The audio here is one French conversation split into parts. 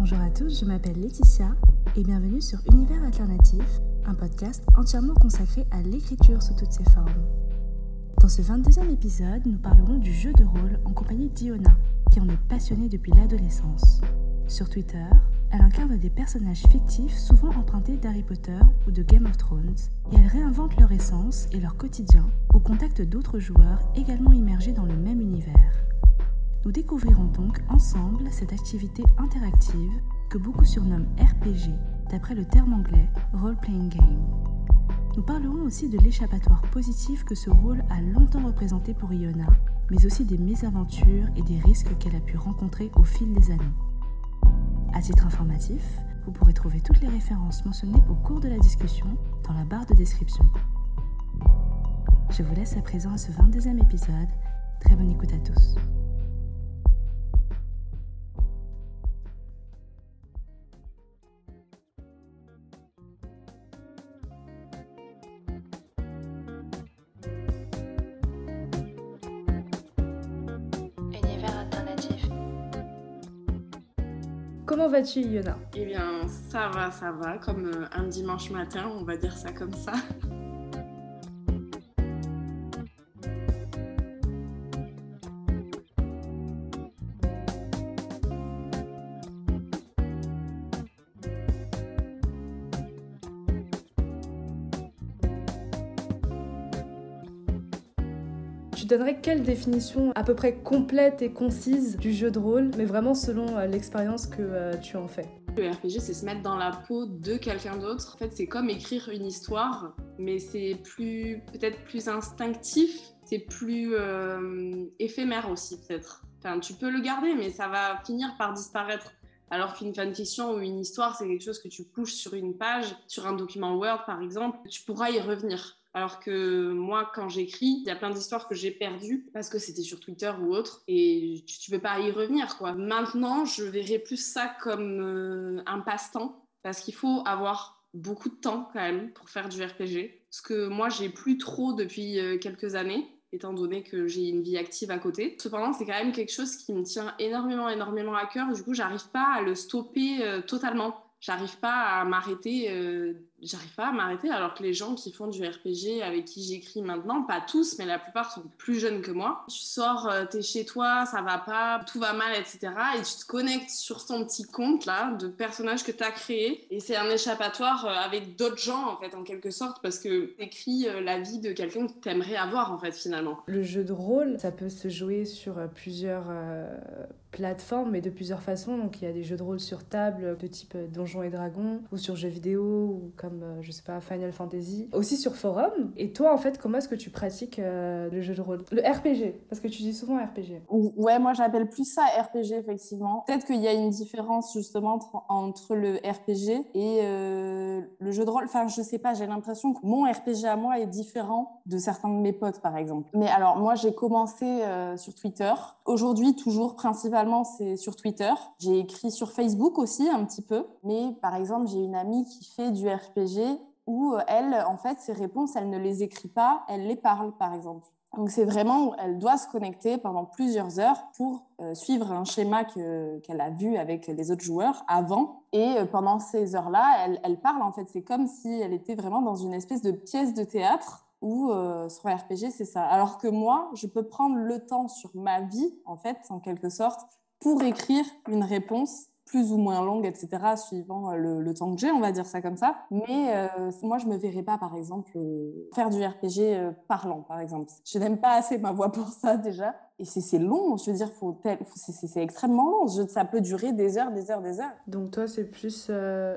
Bonjour à tous, je m'appelle Laetitia et bienvenue sur Univers Alternatif, un podcast entièrement consacré à l'écriture sous toutes ses formes. Dans ce 22e épisode, nous parlerons du jeu de rôle en compagnie d'Iona, qui en est passionnée depuis l'adolescence. Sur Twitter, elle incarne des personnages fictifs souvent empruntés d'Harry Potter ou de Game of Thrones, et elle réinvente leur essence et leur quotidien au contact d'autres joueurs également immergés dans le même univers. Nous découvrirons donc ensemble cette activité interactive que beaucoup surnomment RPG, d'après le terme anglais Role Playing Game. Nous parlerons aussi de l'échappatoire positif que ce rôle a longtemps représenté pour Iona, mais aussi des mésaventures et des risques qu'elle a pu rencontrer au fil des années. À titre informatif, vous pourrez trouver toutes les références mentionnées au cours de la discussion dans la barre de description. Je vous laisse à présent à ce 22e épisode. Très bonne écoute à tous. Comment vas-tu, Yona Eh bien, ça va, ça va, comme euh, un dimanche matin, on va dire ça comme ça. Donnerais quelle définition à peu près complète et concise du jeu de rôle, mais vraiment selon euh, l'expérience que euh, tu en fais Le RPG, c'est se mettre dans la peau de quelqu'un d'autre. En fait, c'est comme écrire une histoire, mais c'est plus peut-être plus instinctif, c'est plus euh, éphémère aussi peut-être. Enfin, tu peux le garder, mais ça va finir par disparaître. Alors qu'une fanfiction ou une histoire, c'est quelque chose que tu couches sur une page, sur un document Word par exemple, tu pourras y revenir. Alors que moi, quand j'écris, il y a plein d'histoires que j'ai perdues parce que c'était sur Twitter ou autre et tu ne peux pas y revenir. Maintenant, je verrais plus ça comme euh, un passe-temps parce qu'il faut avoir beaucoup de temps quand même pour faire du RPG. Ce que moi, j'ai plus trop depuis euh, quelques années étant donné que j'ai une vie active à côté. Cependant, c'est quand même quelque chose qui me tient énormément, énormément à cœur. Du coup, j'arrive pas à le stopper euh, totalement j'arrive pas à m'arrêter j'arrive pas à m'arrêter alors que les gens qui font du RPG avec qui j'écris maintenant pas tous mais la plupart sont plus jeunes que moi. Tu sors euh, t'es chez toi ça va pas tout va mal etc et tu te connectes sur ton petit compte là de personnages que tu as créé et c'est un échappatoire euh, avec d'autres gens en fait en quelque sorte parce que t'écris la vie de quelqu'un que t'aimerais avoir en fait finalement. Le jeu de rôle ça peut se jouer sur plusieurs plateformes mais de plusieurs façons. Donc il y a des jeux de rôle sur table de type Donjons et Dragons ou sur jeux vidéo ou comme euh, je sais pas Final Fantasy aussi sur forum. Et toi en fait comment est-ce que tu pratiques euh, le jeu de rôle? Le RPG parce que tu dis souvent RPG ouais moi j'appelle plus ça RPG effectivement. Peut-être qu'il y a une différence justement entre, le RPG et euh, le jeu de rôle. Enfin je sais pas j'ai l'impression que mon RPG à moi est différent de certains de mes potes par exemple. Mais alors moi j'ai commencé sur Twitter. Aujourd'hui toujours principalement c'est sur Twitter. J'ai écrit sur Facebook aussi un petit peu. Mais par exemple, j'ai une amie qui fait du RPG où euh, elle, en fait, ses réponses, elle ne les écrit pas, elle les parle, par exemple. Donc c'est vraiment où elle doit se connecter pendant plusieurs heures pour euh, suivre un schéma qu'elle a vu avec les autres joueurs avant. Et euh, pendant ces heures-là, elle, parle en fait. C'est comme si elle était vraiment dans une espèce de pièce de théâtre où sur RPG c'est ça. Alors que moi, je peux prendre le temps sur ma vie en fait, en quelque sorte, pour écrire une réponse plus ou moins longue, etc., suivant euh, le, temps que j'ai, on va dire ça comme ça. Mais euh, moi, je me verrais pas, par exemple, euh, faire du RPG parlant, par exemple. Je n'aime pas assez ma voix pour ça déjà. Et c'est long, je veux dire, faut c'est extrêmement long. ça peut durer des heures, des heures, des heures. Donc toi, c'est plus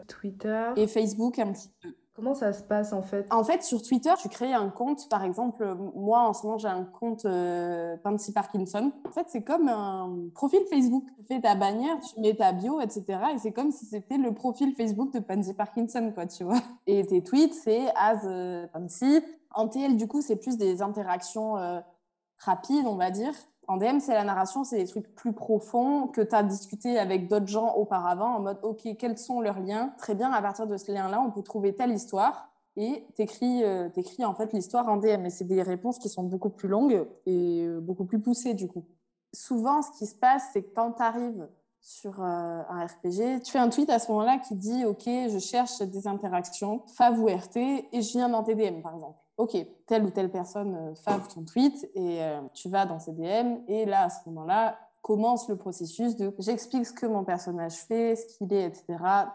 Twitter Et Facebook un petit peu. Comment ça se passe en fait? En fait, sur Twitter, tu crées un compte. Par exemple, moi en ce moment, j'ai un compte euh, Pansy Parkinson. En fait, c'est comme un profil Facebook. Tu fais ta bannière, tu mets ta bio, etc. Et c'est comme si c'était le profil Facebook de Pansy Parkinson, quoi, tu vois. Et tes tweets, c'est as euh, Pansy. En TL, du coup, c'est plus des interactions euh, rapides, on va dire. En DM, c'est la narration, c'est des trucs plus profonds que tu as discuté avec d'autres gens auparavant en mode OK, quels sont leurs liens? Très bien, à partir de ce lien-là, on peut trouver telle histoire et t'écris euh, en fait l'histoire en DM. Et c'est des réponses qui sont beaucoup plus longues et euh, beaucoup plus poussées du coup. Souvent, ce qui se passe, c'est que quand tu arrives sur euh, un RPG, tu fais un tweet à ce moment-là qui dit Ok, je cherche des interactions, fav ou RT, et je viens dans tes DM par exemple. Ok, telle ou telle personne euh, fav ton tweet, et euh, tu vas dans ses et là, à ce moment-là, commence le processus de j'explique ce que mon personnage fait, ce qu'il est, etc.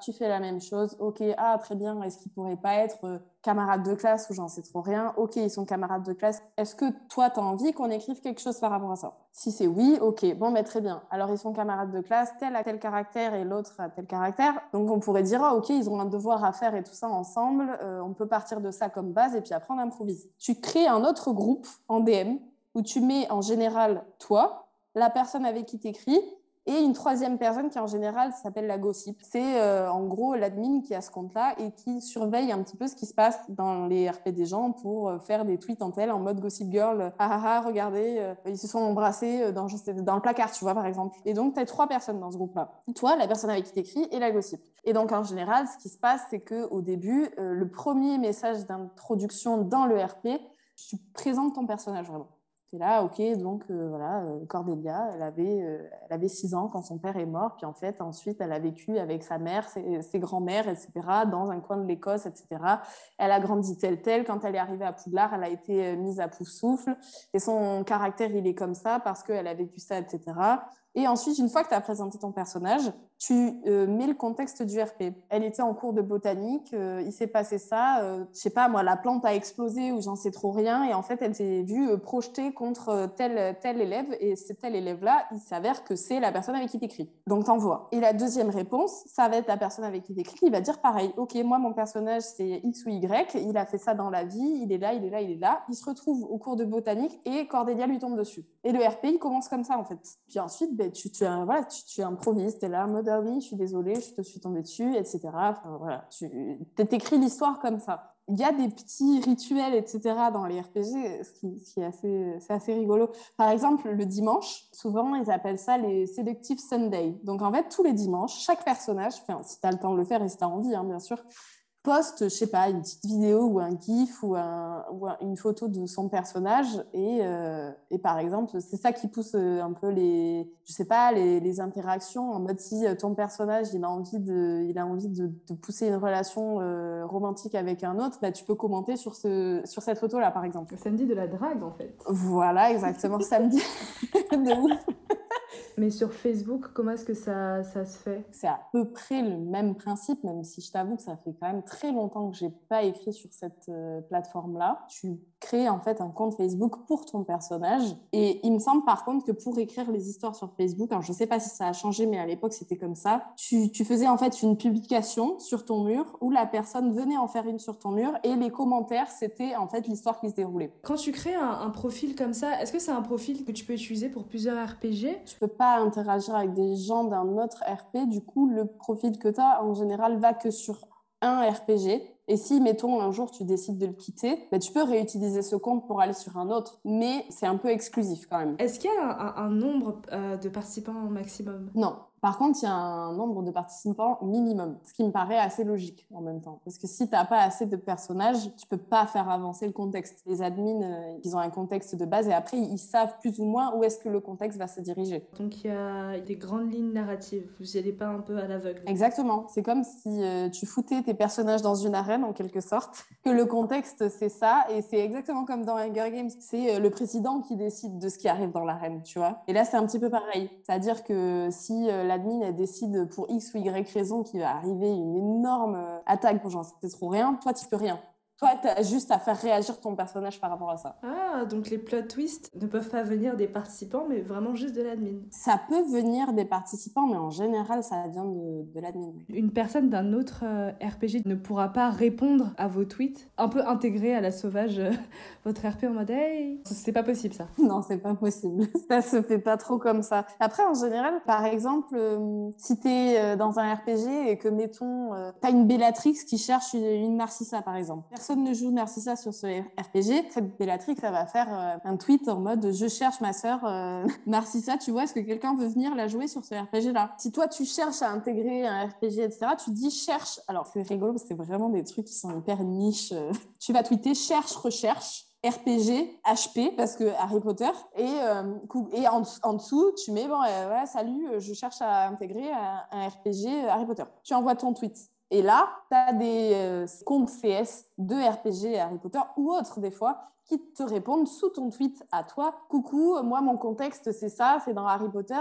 Tu fais la même chose. Ok, ah très bien, est-ce qu'il pourrait pas être euh, camarade de classe ou j'en sais trop rien Ok, ils sont camarades de classe. Est-ce que toi, tu as envie qu'on écrive quelque chose par rapport à ça? Si c'est oui, ok, bon, mais très bien. Alors ils sont camarades de classe, tel a tel caractère et l'autre a tel caractère. Donc on pourrait dire, ah ok, ils ont un devoir à faire et tout ça ensemble. Euh, on peut partir de ça comme base et puis après on improvise. Tu crées un autre groupe en DM où tu mets en général toi, la personne avec qui tu écris et une troisième personne qui en général s'appelle la gossip. C'est euh, en gros l'admin qui a ce compte-là et qui surveille un petit peu ce qui se passe dans les RP des gens pour euh, faire des tweets en tel en mode gossip girl. Ah ah ah, regardez, euh, ils se sont embrassés dans, dans le placard, tu vois, par exemple. Et donc, tu as trois personnes dans ce groupe-là. Toi, la personne avec qui tu écris et la gossip. Et donc, en général, ce qui se passe, c'est qu'au début, le premier message d'introduction dans le RP, tu présentes ton personnage vraiment là, ok, donc euh, voilà, euh, Cordélia, elle avait, euh, elle avait 6 ans quand son père est mort, puis en fait, ensuite, elle a vécu avec sa mère, ses, grands-mères, etc., dans un coin de l'Écosse, etc. Elle a grandi telle, telle. Quand elle est arrivée à Poudlard, elle a été mise à Pouf-Souffle, et son caractère, il est comme ça parce qu'elle a vécu ça, etc. Et ensuite, une fois que tu as présenté ton personnage, tu euh, mets le contexte du RP. Elle était en cours de botanique, euh, il s'est passé ça, euh, je sais pas moi, la plante a explosé ou j'en sais trop rien, et en fait elle s'est vue projetée contre tel, tel élève, et c'est tel élève-là, il s'avère que c'est la personne avec qui t'écris. Donc t'envoies. Et la deuxième réponse, ça va être la personne avec qui t'écris, il va dire pareil, ok, moi mon personnage c'est X ou Y, il a fait ça dans la vie, il est là, il est là, il est là, il se retrouve au cours de botanique et Cordélia lui tombe dessus. Et le RP, il commence comme ça en fait. Puis ensuite, ben, tu, tu, voilà, tu, tu improvises, tu es là en mode ah je suis désolée, je te suis tombée dessus, etc. Voilà, tu écris l'histoire comme ça. Il y a des petits rituels, etc. dans les RPG, ce qui, est assez, c'est assez rigolo. Par exemple, le dimanche, souvent, ils appellent ça les Selective Sunday. Donc, en fait, tous les dimanches, chaque personnage, si tu as le temps de le faire et si tu as envie, hein, bien sûr, poste, je sais pas, une petite vidéo ou un gif ou, une photo de son personnage et, euh, et par exemple, c'est ça qui pousse euh, un peu les, je sais pas, les, interactions en mode si euh, ton personnage il a envie de, il a envie de, pousser une relation romantique avec un autre, bah, tu peux commenter sur ce, sur cette photo là par exemple. Ça me dit de la drague en fait. Voilà, exactement, ça me dit de ouf. Mais sur Facebook, comment est-ce que ça, ça se fait? C'est à peu près le même principe, même si je t'avoue que ça fait quand même très longtemps que j'ai pas écrit sur cette euh, plateforme-là. Crées en fait un compte Facebook pour ton personnage. Et il me semble par contre que pour écrire les histoires sur Facebook, alors je sais pas si ça a changé, mais à l'époque c'était comme ça, tu, tu, faisais en fait une publication sur ton mur où la personne venait en faire une sur ton mur et les commentaires c'était en fait l'histoire qui se déroulait. Quand tu crées un, un profil comme ça, est-ce que c'est un profil que tu peux utiliser pour plusieurs RPG Je peux pas interagir avec des gens d'un autre RP, du coup, le profil que tu as, en général, va que sur un RPG. Et si, mettons, un jour tu décides de le quitter, bah, tu peux réutiliser ce compte pour aller sur un autre, mais c'est un peu exclusif quand même. Est-ce qu'il y a un, nombre euh, de participants maximum? Non, par contre, il y a un nombre de participants minimum, ce qui me paraît assez logique en même temps. Parce que si tu n'as pas assez de personnages, tu peux pas faire avancer le contexte. Les admins, euh, ils ont un contexte de base et après, ils savent plus ou moins où est-ce que le contexte va se diriger. Donc, il y a des grandes lignes narratives. Vous n'y allez pas un peu à l'aveugle. Exactement. C'est comme si euh, tu foutais tes personnages dans une arène, en quelque sorte, que le contexte, c'est ça. Et c'est exactement comme dans Hunger Games. C'est euh, le président qui décide de ce qui arrive dans l'arène, tu vois. Et là, c'est un petit peu pareil. C'est-à-dire que si la admin elle décide pour X ou Y raison qu'il va arriver une énorme attaque pour j'en sais trop rien, toi tu peux rien. Toi, tu as juste à faire réagir ton personnage par rapport à ça. Ah, donc les plot twists ne peuvent pas venir des participants, mais vraiment juste de l'admin. Ça peut venir des participants, mais en général, ça vient de, de l'admin. Une personne d'un autre euh, RPG ne pourra pas répondre à vos tweets, un peu intégrer à la sauvage euh, votre RP en mode hey, c'est pas possible ça. Non, c'est pas possible. Ça se fait pas trop comme ça. Après, en général, par exemple, euh, si tu es dans un RPG et que, mettons, tu as une Bellatrix qui cherche une, une Narcissa, par exemple personne ne joue Narcissa sur ce RPG, Bellatrix, ça va faire euh, un tweet en mode je cherche ma sœur euh, Narcissa, tu vois, est-ce que quelqu'un veut venir la jouer sur ce RPG-là Si toi tu cherches à intégrer un RPG, etc., tu dis cherche. Alors c'est rigolo, c'est vraiment des trucs qui sont hyper niches. Euh. tu vas tweeter cherche, recherche RPG, HP, parce que Harry Potter. Et, et en, dessous, tu mets, bon, salut, je cherche à intégrer un RPG Harry Potter. Tu envoies ton tweet. Et là, tu as des euh, comptes CS de RPG Harry Potter ou autres des fois qui te répondent sous ton tweet à toi. Coucou, moi mon contexte c'est ça, c'est dans Harry Potter,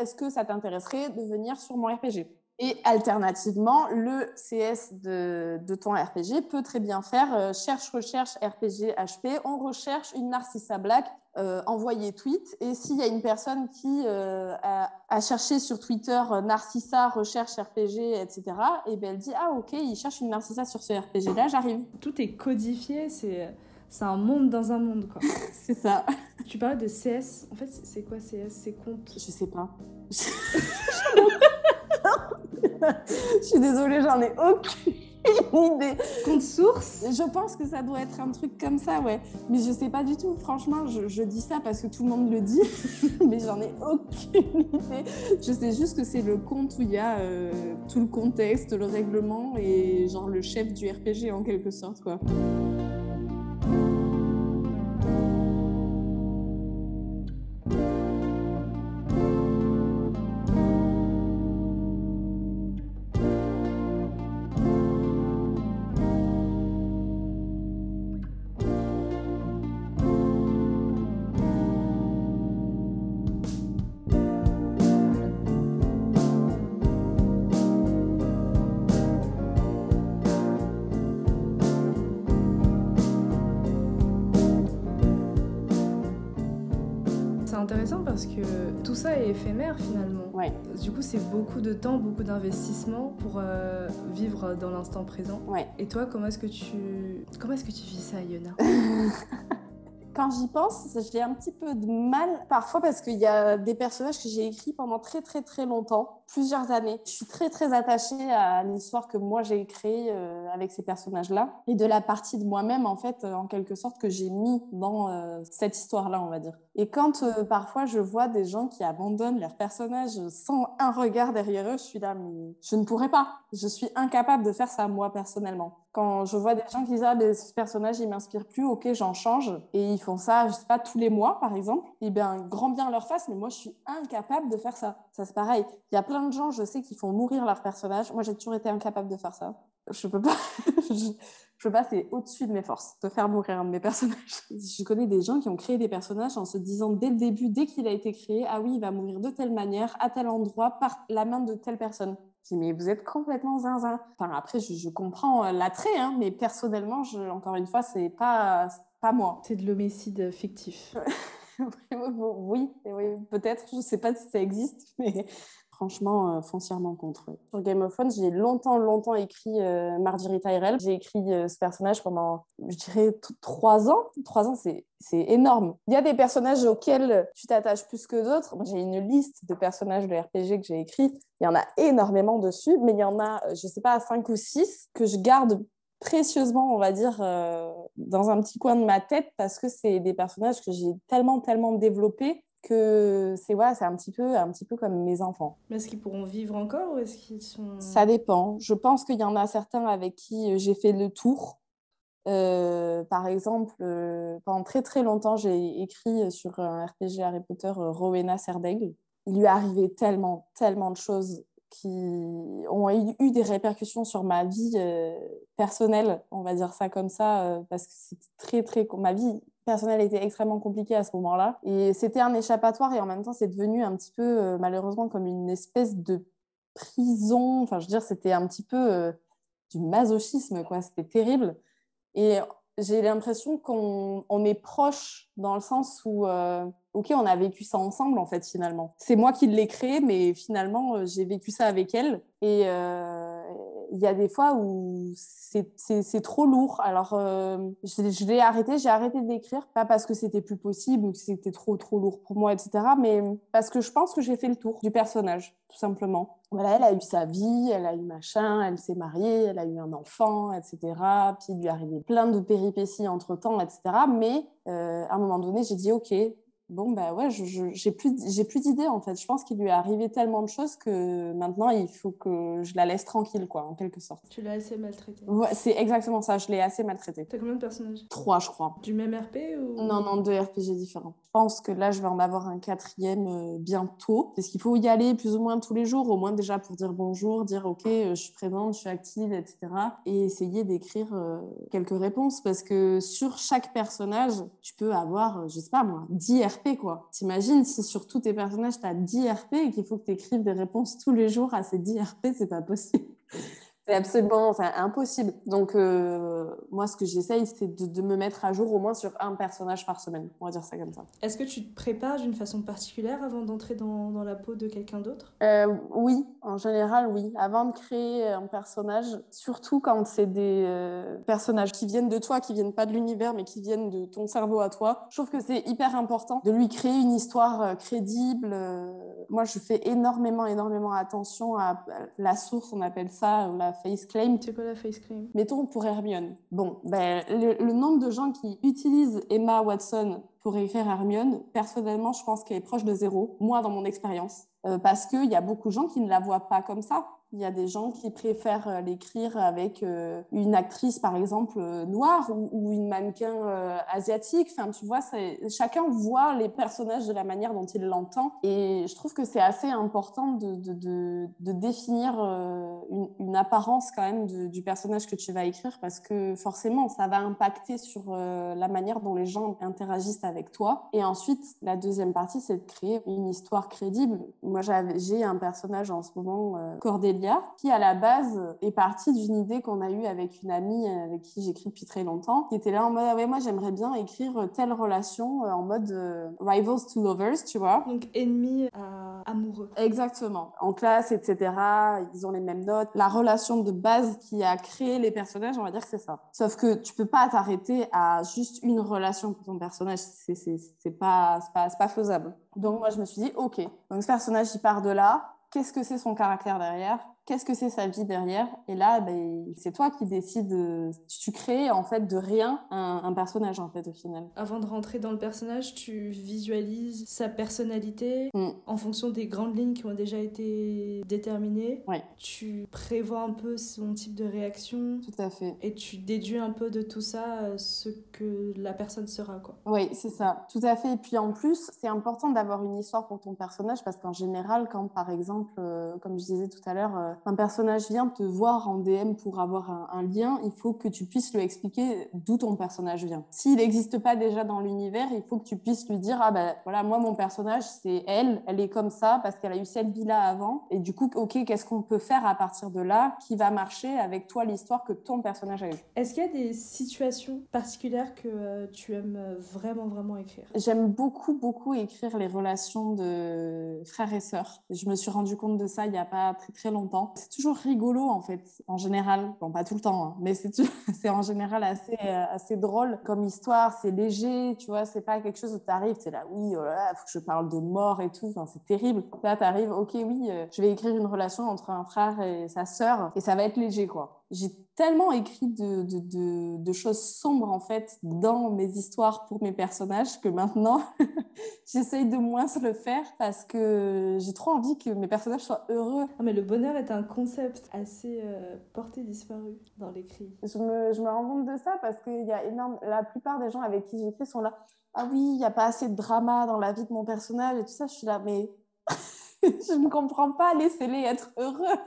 est-ce que ça t'intéresserait de venir sur mon RPG et alternativement, le CS de, ton RPG peut très bien faire euh, cherche, recherche, RPG, HP. On recherche une Narcissa Black, euh, envoyer tweet. Et s'il y a une personne qui euh, a, cherché sur Twitter Narcissa, recherche RPG, etc., et bien elle dit Ah, ok, il cherche une Narcissa sur ce RPG-là, j'arrive. Tout est codifié, c'est. C'est un monde dans un monde, quoi. c'est ça. Tu parlais de CS. En fait, c'est quoi CS C'est compte Je sais pas. je suis désolée, j'en ai aucune idée. Compte source Je pense que ça doit être un truc comme ça, ouais. Mais je sais pas du tout. Franchement, je, dis ça parce que tout le monde le dit, mais j'en ai aucune idée. Je sais juste que c'est le compte où il y a euh, tout le contexte, le règlement et genre le chef du RPG en quelque sorte, quoi. Parce que tout ça est éphémère finalement. Ouais. Du coup, c'est beaucoup de temps, beaucoup d'investissement pour euh, vivre dans l'instant présent. Ouais. Et toi, comment est-ce que tu comment est-ce que tu vis ça, Yona? Quand j'y pense, j'ai un petit peu de mal parfois parce qu'il y a des personnages que j'ai écrits pendant très très très longtemps, plusieurs années. Je suis très très attachée à l'histoire que moi j'ai créée euh, avec ces personnages-là et de la partie de moi-même en fait, en quelque sorte, que j'ai mis dans euh, cette histoire-là, on va dire. Et quand euh, parfois je vois des gens qui abandonnent leurs personnages sans un regard derrière eux, je suis là, mais je ne pourrais pas. Je suis incapable de faire ça moi personnellement. Quand je vois des gens qui disent ah, ce personnage il m'inspire plus, ok j'en change et ils font ça, je sais pas tous les mois par exemple, eh bien grand bien leur face, mais moi je suis incapable de faire ça. Ça c'est pareil. Il y a plein de gens, je sais, qui font mourir leur personnage. Moi j'ai toujours été incapable de faire ça. Je peux pas. je veux pas, c'est au-dessus de mes forces de faire mourir un de mes personnages. Je connais des gens qui ont créé des personnages en se disant dès le début, dès qu'il a été créé, ah oui, il va mourir de telle manière, à tel endroit, par la main de telle personne. Je dis, mais vous êtes complètement zinzin. Enfin, après, je, comprends euh, l'attrait, hein, mais personnellement, je, encore une fois, c'est pas, pas moi. C'est de l'homicide fictif. oui, peut-être. Je sais pas si ça existe, mais franchement, euh, foncièrement contre. Sur Game of Thrones, j'ai longtemps, longtemps écrit euh, Marjorie Tyrell. J'ai écrit euh, ce personnage pendant, je dirais, trois ans. Trois ans, c'est énorme. Il y a des personnages auxquels tu t'attaches plus que d'autres. J'ai une liste de personnages de RPG que j'ai écrit. Il y en a énormément dessus, mais il y en a, je ne sais pas, cinq ou six que je garde précieusement, on va dire, dans un petit coin de ma tête parce que c'est des personnages que j'ai tellement, tellement développés que c'est ouais, c'est un petit peu un petit peu comme mes enfants. Mais est-ce qu'ils pourront vivre encore ou est-ce qu'ils sont Ça dépend. Je pense qu'il y en a certains avec qui euh, j'ai fait le tour. Euh, par exemple, euh, pendant très très longtemps, j'ai écrit sur un RPG Harry Potter Rowena Serdaigle. Il lui est arrivé tellement tellement de choses qui ont eu des répercussions sur ma vie personnelle, on va dire ça comme ça, parce que c'était très très ma vie personnel était extrêmement compliqué à ce moment-là. Et c'était un échappatoire et en même temps, c'est devenu un petit peu, euh, malheureusement, comme une espèce de prison. Enfin, je veux dire, c'était un petit peu euh, du masochisme, quoi. C'était terrible. Et j'ai l'impression qu'on est proche dans le sens où, euh, ok, on a vécu ça ensemble, en fait, finalement. C'est moi qui l'ai créé, mais finalement, j'ai vécu ça avec elle. Et il y a des fois où c'est trop lourd. Alors, euh, je, l'ai arrêté, j'ai arrêté d'écrire, pas parce que c'était plus possible ou que c'était trop, trop lourd pour moi, etc., mais parce que je pense que j'ai fait le tour du personnage, tout simplement. Voilà, elle a eu sa vie, elle a eu machin, elle s'est mariée, elle a eu un enfant, etc., puis il lui est arrivé plein de péripéties entre-temps, etc., mais euh, à un moment donné, j'ai dit, OK, bon, bah ouais, j'ai plus, j'ai plus d'idées en fait. Je pense qu'il lui est arrivé tellement de choses que maintenant il faut que je la laisse tranquille, quoi, en quelque sorte. Tu l'as assez maltraitée. Ouais, c'est exactement ça, je l'ai assez maltraitée. T'as combien de personnages? Trois, je crois. Du même RP ou? Non, non, deux RPG différents. Je pense que là, je vais en avoir un quatrième euh, bientôt. Parce qu'il faut y aller plus ou moins tous les jours, au moins déjà pour dire bonjour, dire ok, euh, je suis présente, je suis active, etc. Et essayer d'écrire euh, quelques réponses parce que sur chaque personnage, tu peux avoir, je sais pas moi, 10 RP T'imagines si sur tous tes personnages, tu as 10 RP et qu'il faut que tu écrives des réponses tous les jours à ces 10 RP, c'est pas possible. C'est absolument enfin, impossible. Donc, euh, moi, ce que j'essaye, c'est de, me mettre à jour au moins sur un personnage par semaine. On va dire ça comme ça. Est-ce que tu te prépares d'une façon particulière avant d'entrer dans, dans, la peau de quelqu'un d'autre? Euh, Oui, en général, oui. Avant de créer un personnage, surtout quand c'est des euh, personnages qui viennent de toi, qui viennent pas de l'univers, mais qui viennent de ton cerveau à toi, je trouve que c'est hyper important de lui créer une histoire crédible. moi, je fais énormément, énormément attention à la source, on appelle ça, la face claim. C'est quoi la face claim Mettons pour Hermione. Bon, ben, le, nombre de gens qui utilisent Emma Watson pour écrire Hermione, personnellement, je pense qu'elle est proche de zéro, moi dans mon expérience. Euh, parce qu'il y a beaucoup de gens qui ne la voient pas comme ça. Il y a des gens qui préfèrent euh, l'écrire avec euh, une actrice, par exemple, euh, noire ou, une mannequin asiatique. Enfin, tu vois, chacun voit les personnages de la manière dont il l'entend. Et je trouve que c'est assez important de, de, de, définir une, une, apparence quand même du personnage que tu vas écrire parce que forcément, ça va impacter sur la manière dont les gens interagissent avec toi. Et ensuite, la deuxième partie, c'est de créer une histoire crédible. Moi, j'ai un personnage en ce moment, Cordélia qui à la base est partie d'une idée qu'on a eue avec une amie avec qui j'écris depuis très longtemps, qui était là en mode ah ouais moi j'aimerais bien écrire telle relation euh, en mode euh, rivals to lovers, tu vois. Donc ennemi à amoureux. Exactement. En classe, etc. Ils ont les mêmes notes. La relation de base qui a créé les personnages, on va dire que c'est ça. Sauf que tu peux pas t'arrêter à juste une relation pour ton personnage. C'est pas, pas, pas faisable. Donc moi je me suis dit ok. Donc ce personnage il part de là qu'est-ce que c'est son caractère derrière? Qu'est-ce que c'est sa vie derrière? Et là, ben, c'est toi qui décides. Tu crées en fait de rien un, personnage en fait au final. Avant de rentrer dans le personnage, tu visualises sa personnalité mm. en fonction des grandes lignes qui ont déjà été déterminées. Ouais. Tu prévois un peu son type de réaction. Tout à fait. Et tu déduis un peu de tout ça euh, ce que la personne sera quoi. Oui, c'est ça. Tout à fait. Et puis en plus, c'est important d'avoir une histoire pour ton personnage parce qu'en général, quand par exemple, euh, comme je disais tout à l'heure, euh, un personnage vient te voir en DM pour avoir un, lien, il faut que tu puisses lui expliquer d'où ton personnage vient. S'il n'existe pas déjà dans l'univers, il faut que tu puisses lui dire ah ben voilà moi mon personnage c'est elle, elle est comme ça parce qu'elle a eu cette vie là avant et du coup ok qu'est-ce qu'on peut faire à partir de là qui va marcher avec toi l'histoire que ton personnage a eu. Est-ce qu'il y a des situations particulières que euh, tu aimes vraiment vraiment écrire? J'aime beaucoup beaucoup écrire les relations de frères et sœurs. Je me suis rendu compte de ça il y a pas très très longtemps c'est toujours rigolo en fait, en général. Bon, pas tout le temps, hein, mais c'est en général assez, euh, assez drôle comme histoire. C'est léger, tu vois, c'est pas quelque chose où tu arrives, c'est là, oui, oh là, faut que je parle de mort et tout. C'est terrible. Là, tu arrives, ok, oui, euh, je vais écrire une relation entre un frère et sa sœur et ça va être léger, quoi j'ai tellement écrit de, de, de, choses sombres en fait dans mes histoires pour mes personnages que maintenant j'essaye de moins le faire parce que j'ai trop envie que mes personnages soient heureux. Ah, mais le bonheur est un concept assez euh, porté disparu dans l'écrit. Je me, je me rends compte de ça parce que y a énorme... la plupart des gens avec qui j'écris sont là. Ah oui, il n'y a pas assez de drama dans la vie de mon personnage et tout ça. Je suis là, mais je ne comprends pas, laissez-les être heureux.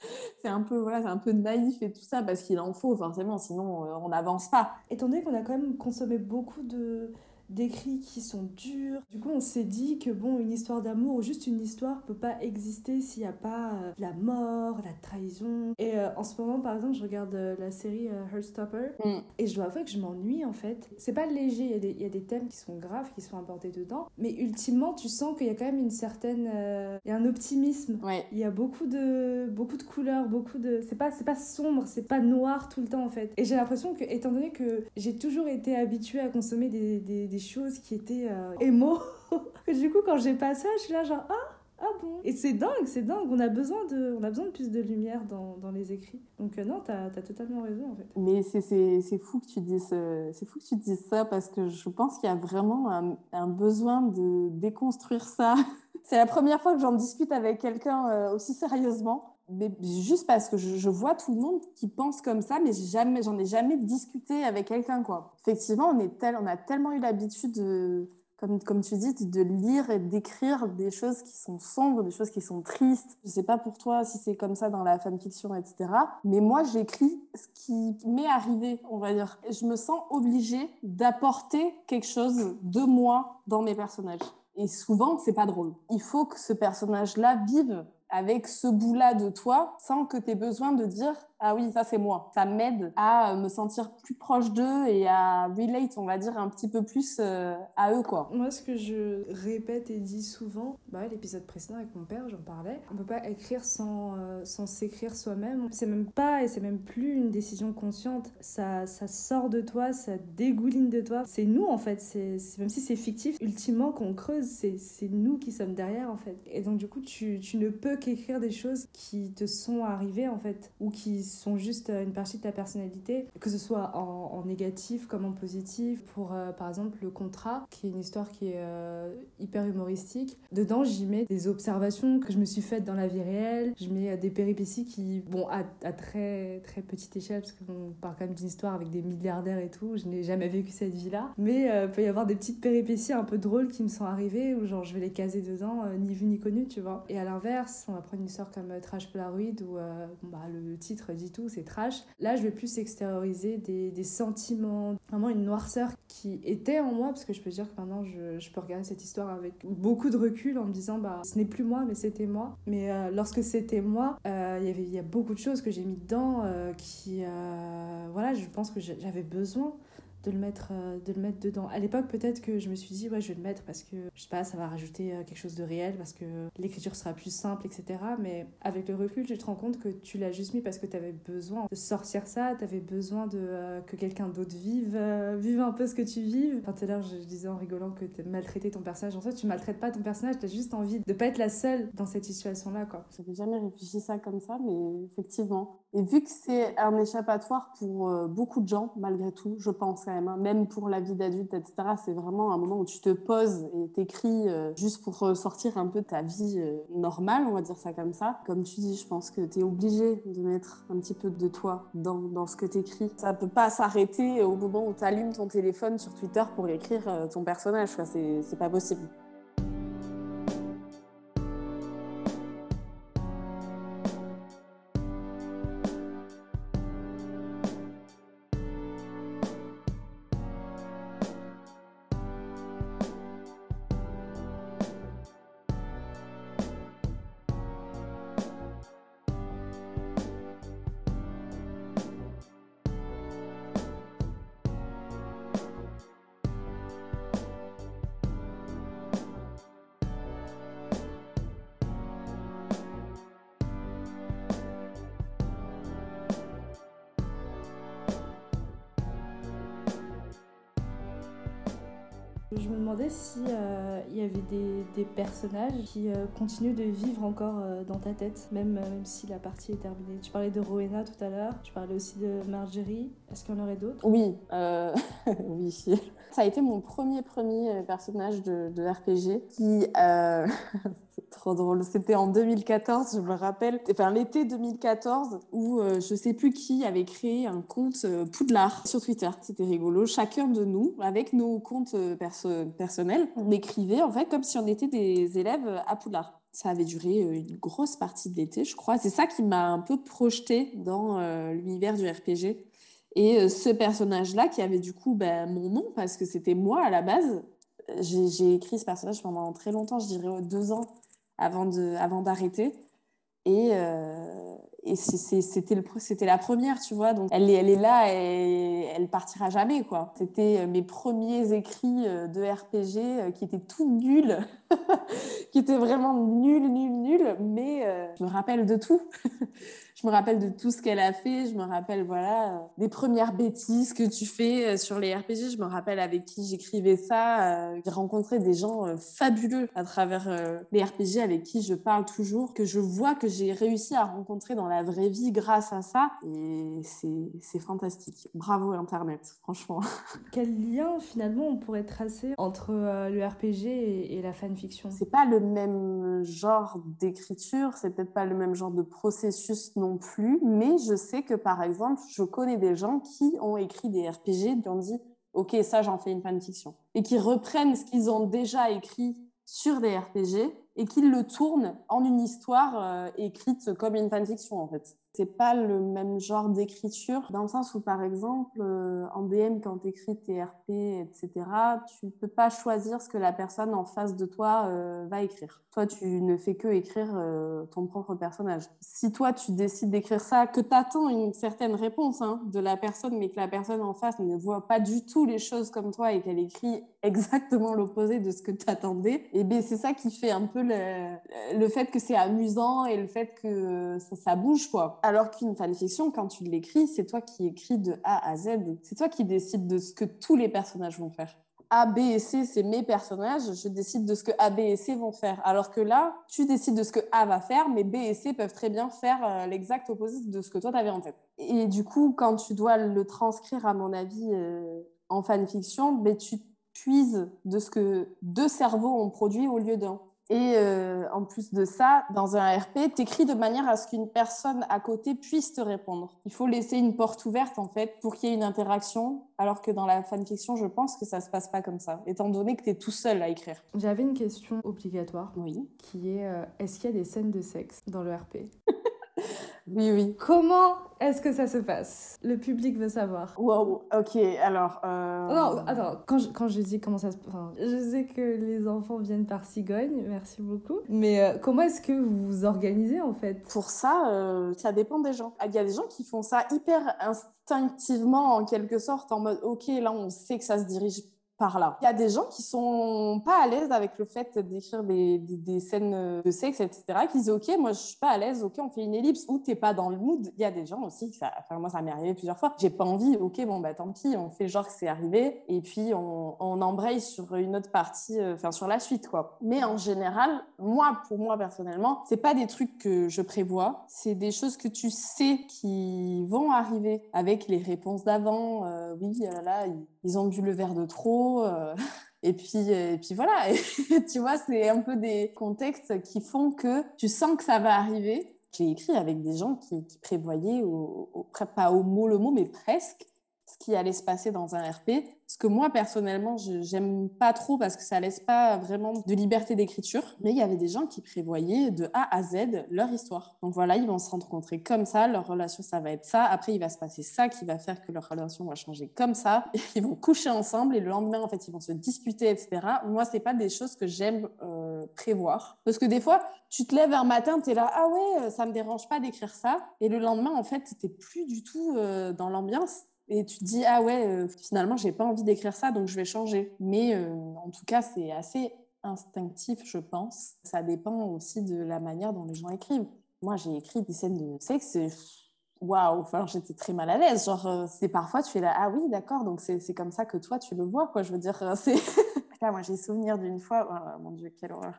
c'est un peu voilà, c'est un peu naïf et tout ça parce qu'il en faut forcément, sinon euh, on n'avance pas. Étant donné qu'on a quand même consommé beaucoup de d'écrits qui sont durs. Du coup, on s'est dit que bon, une histoire d'amour ou juste une histoire peut pas exister s'il n'y a pas euh, la mort, la trahison. Et euh, en ce moment, par exemple, je regarde euh, la série Heartstopper mm. et je dois avouer que je m'ennuie en fait. C'est pas léger, il y, y, a des thèmes qui sont graves, qui sont abordés dedans, mais ultimement, tu sens qu'il y a quand même une certaine, il y a un optimisme. Il y a beaucoup de, beaucoup de couleurs, beaucoup de, c'est pas, c'est pas sombre, c'est pas noir tout le temps en fait. Et j'ai l'impression que, étant donné que j'ai toujours été habituée à consommer des, des, des choses qui étaient euh, émo. du coup, quand j'ai pas ça, je suis là genre, ah, ah bon Et c'est dingue, c'est dingue. On a besoin de, on a besoin de plus de lumière dans, dans les écrits. Donc euh, non, t'as as totalement raison en fait. Mais c'est fou que tu dises, c'est fou que tu dises ça parce que je pense qu'il y a vraiment un, un, besoin de déconstruire ça. c'est la première fois que j'en discute avec quelqu'un euh, aussi sérieusement. Mais juste parce que je, vois tout le monde qui pense comme ça, mais jamais, j'en ai jamais discuté avec quelqu'un quoi. Effectivement, on est tel, on a tellement eu l'habitude de comme, comme tu dis, de lire et d'écrire des choses qui sont sombres, des choses qui sont tristes. Je sais pas pour toi si c'est comme ça dans la fanfiction, etc. Mais moi, j'écris ce qui m'est arrivé, on va dire. Je me sens obligée d'apporter quelque chose de moi dans mes personnages. Et souvent, c'est pas drôle. Il faut que ce personnage-là vive avec ce bout-là de toi sans que tu aies besoin de dire ah oui, ça c'est moi. Ça m'aide à me sentir plus proche d'eux et à relate, on va dire, un petit peu plus euh, à eux, quoi. Moi, ce que je répète et dis souvent, bah, l'épisode précédent avec mon père, j'en parlais, on peut pas écrire sans euh, sans s'écrire soi-même. C'est même pas et c'est même plus une décision consciente. Ça, ça sort de toi, ça dégouline de toi. C'est nous, en fait. C'est même si c'est fictif, ultimement qu'on creuse, c'est nous qui sommes derrière, en fait. Et donc, du coup, tu, tu ne peux qu'écrire des choses qui te sont arrivées, en fait, ou qui sont juste euh, une partie de ta personnalité, que ce soit en, négatif comme en positif. Pour euh, par exemple le contrat, qui est une histoire qui est euh, hyper humoristique. Dedans, j'y mets des observations que je me suis faites dans la vie réelle. Je mets des péripéties qui, bon, à, très très petite échelle, parce qu'on parle quand même d'une histoire avec des milliardaires et tout. Je n'ai jamais vécu cette vie-là, mais il peut y avoir des petites péripéties un peu drôles qui me sont arrivées où genre je vais les caser dedans, ni vu ni connu, tu vois. Et à l'inverse, on va prendre une histoire comme Trash Polaroid où bah, le titre dit tout, c'est trash. Là, je vais plus extérioriser des, des, sentiments, vraiment une noirceur qui était en moi, parce que je peux dire que maintenant, je, je peux regarder cette histoire avec beaucoup de recul en me disant, bah, ce n'est plus moi, mais c'était moi. Mais euh, lorsque c'était moi, euh, y il y a beaucoup de choses que j'ai mis dedans euh, qui, euh, voilà, je pense que j'avais besoin de le mettre euh, de le mettre dedans. À l'époque peut-être que je me suis dit ouais je vais le mettre parce que je sais pas ça va rajouter euh, quelque chose de réel parce que l'écriture sera plus simple etc mais avec le recul tu te rends compte que tu l'as juste mis parce que tu avais besoin de sortir ça tu avais besoin de euh, que quelqu'un d'autre vive vive un peu ce que tu vives. Enfin tout à l'heure je, disais en rigolant que tu maltraité ton personnage. En soi tu maltraites pas ton personnage tu as juste envie de pas être la seule dans cette situation là quoi. J'avais jamais réfléchi ça comme ça mais effectivement et vu que c'est un échappatoire pour beaucoup de gens malgré tout je pense Hein. même, pour la vie d'adulte, etc. C'est vraiment un moment où tu te poses et t'écris euh, juste pour sortir un peu ta vie euh, normale, on va dire ça comme ça. Comme tu dis, je pense que tu es obligé de mettre un petit peu de toi dans, ce que tu écris. Ça peut pas s'arrêter au moment où tu allumes ton téléphone sur Twitter pour écrire euh, ton personnage. C'est pas possible. Des, personnages qui euh, continuent de vivre encore euh, dans ta tête, même, même si la partie est terminée. Tu parlais de Rowena tout à l'heure, tu parlais aussi de Marjorie. Est-ce qu'il y en aurait d'autres? Oui, oui. Ça a été mon premier premier personnage de, de RPG qui trop drôle. C'était en 2014, je me rappelle, enfin l'été 2014, où euh, je sais plus qui avait créé un compte euh, Poudlard sur Twitter. C'était rigolo. Chacun de nous, avec nos comptes euh, personnels, on écrivait en fait comme si on était des élèves à Poudlard. Ça avait duré une grosse partie de l'été, je crois. C'est ça qui m'a un peu projeté dans l'univers du RPG. Et ce personnage-là, qui avait du coup ben, mon nom, parce que c'était moi à la base, j'ai écrit ce personnage pendant très longtemps, je dirais deux ans avant de avant d'arrêter. Et, euh, et c'était la première tu vois. Donc elle elle est là et elle partira jamais quoi. C'était mes premiers écrits euh, de RPG euh, qui étaient tout nuls qui était vraiment nulle, nulle, nulle, mais euh, je me rappelle de tout. je me rappelle de tout ce qu'elle a fait. Je me rappelle, voilà, euh, des premières bêtises que tu fais euh, sur les RPG. Je me rappelle avec qui j'écrivais ça. J'ai rencontré des gens fabuleux à travers les RPG avec qui je parle toujours, que je vois que j'ai réussi à rencontrer dans la vraie vie grâce à ça. Et c'est fantastique. Bravo Internet, franchement. Quel lien finalement on pourrait tracer entre le RPG et, et la fanfiction? C'est pas le même genre d'écriture, c'est peut-être pas le même genre de processus non plus, mais je sais que par exemple, je connais des gens qui ont écrit des RPG, qui ont dit Ok, ça j'en fais une fanfiction, et qui reprennent ce qu'ils ont déjà écrit sur des RPG et qu'ils le tournent en une histoire euh, écrite comme une fanfiction en fait c'est pas le même genre d'écriture, dans le sens où, par exemple, euh, en DM, quand tu écris tes RP, etc., tu peux pas choisir ce que la personne en face de toi euh, va écrire. Toi, tu ne fais que écrire ton propre personnage. Si toi, tu décides d'écrire ça, que tu attends une certaine réponse hein, de la personne, mais que la personne en face ne voit pas du tout les choses comme toi et qu'elle écrit exactement l'opposé de ce que tu attendais, et eh c'est ça qui fait un peu le, le fait que c'est amusant et le fait que ça, bouge, quoi. Alors qu'une fanfiction, quand tu l'écris, c'est toi qui écris de A à Z. C'est toi qui décides de ce que tous les personnages vont faire. A, B et C, c'est mes personnages. Je décide de ce que A, B et C vont faire. Alors que là, tu décides de ce que A va faire, mais B et C peuvent très bien faire euh, l'exact opposé de ce que toi, tu avais en tête. Et du coup, quand tu dois le transcrire, à mon avis, euh, en fanfiction, ben, tu puises de ce que deux cerveaux ont produit au lieu d'un. Et euh, en plus de ça, dans un RP, tu écris de manière à ce qu'une personne à côté puisse te répondre. Il faut laisser une porte ouverte, en fait, pour qu'il y ait une interaction, alors que dans la fanfiction, je pense que ça se passe pas comme ça, étant donné que tu es tout seul à écrire. J'avais une question obligatoire. Oui. Qui est, euh, est-ce qu'il y a des scènes de sexe dans le RP Oui, oui. Comment est-ce que ça se passe? Le public veut savoir. Wow, ok, alors... Euh... Non, attends, quand je, quand je dis comment ça se passe... je sais que les enfants viennent par cigogne, merci beaucoup. Mais euh, comment est-ce que vous vous organisez, en fait? Pour ça, euh, ça dépend des gens. Il y a des gens qui font ça hyper instinctivement, en quelque sorte, en mode, ok, là, on sait que ça se dirige Il y a des gens qui sont pas à l'aise avec le fait d'écrire des, des, scènes de sexe, etc., qui disent Ok, moi je suis pas à l'aise, ok, on fait une ellipse, ou t'es pas dans le mood. Il y a des gens aussi, ça, enfin, moi ça m'est arrivé plusieurs fois, j'ai pas envie, ok, bon bah tant pis, on fait genre que c'est arrivé, et puis on, on, embraye sur une autre partie, euh, enfin sur la suite quoi. Mais en général, moi, pour moi personnellement, c'est pas des trucs que je prévois, c'est des choses que tu sais qui vont arriver avec les réponses d'avant. Euh, oui, là, là, ils ont bu le verre de trop. Euh, et puis, et puis voilà, tu vois, c'est un peu des contextes qui font que tu sens que ça va arriver. J'ai écrit avec des gens qui, prévoyaient, au, pas au mot le mot, mais presque, ce qui allait se passer dans un RP. Ce que moi, personnellement, je n'aime pas trop parce que ça laisse pas vraiment de liberté d'écriture. Mais il y avait des gens qui prévoyaient de A à Z leur histoire. Donc voilà, ils vont se rencontrer comme ça, leur relation, ça va être ça. Après, il va se passer ça qui va faire que leur relation va changer comme ça. Ils vont coucher ensemble et le lendemain, en fait, ils vont se disputer, etc. Moi, c'est pas des choses que j'aime euh, prévoir. Parce que des fois, tu te lèves un matin, tu es là, ah ouais, ça me dérange pas d'écrire ça. Et le lendemain, en fait, tu plus du tout euh, dans l'ambiance et tu te dis ah ouais euh, finalement j'ai pas envie d'écrire ça donc je vais changer. Mais euh, en tout cas c'est assez instinctif je pense. Ça dépend aussi de la manière dont les gens écrivent. Moi j'ai écrit des scènes de sexe waouh j'étais très mal à l'aise. Genre euh, c'est parfois tu es là ah oui d'accord donc c'est comme ça que toi tu le vois quoi je veux dire c'est moi j'ai souvenir d'une fois oh, mon dieu quelle horreur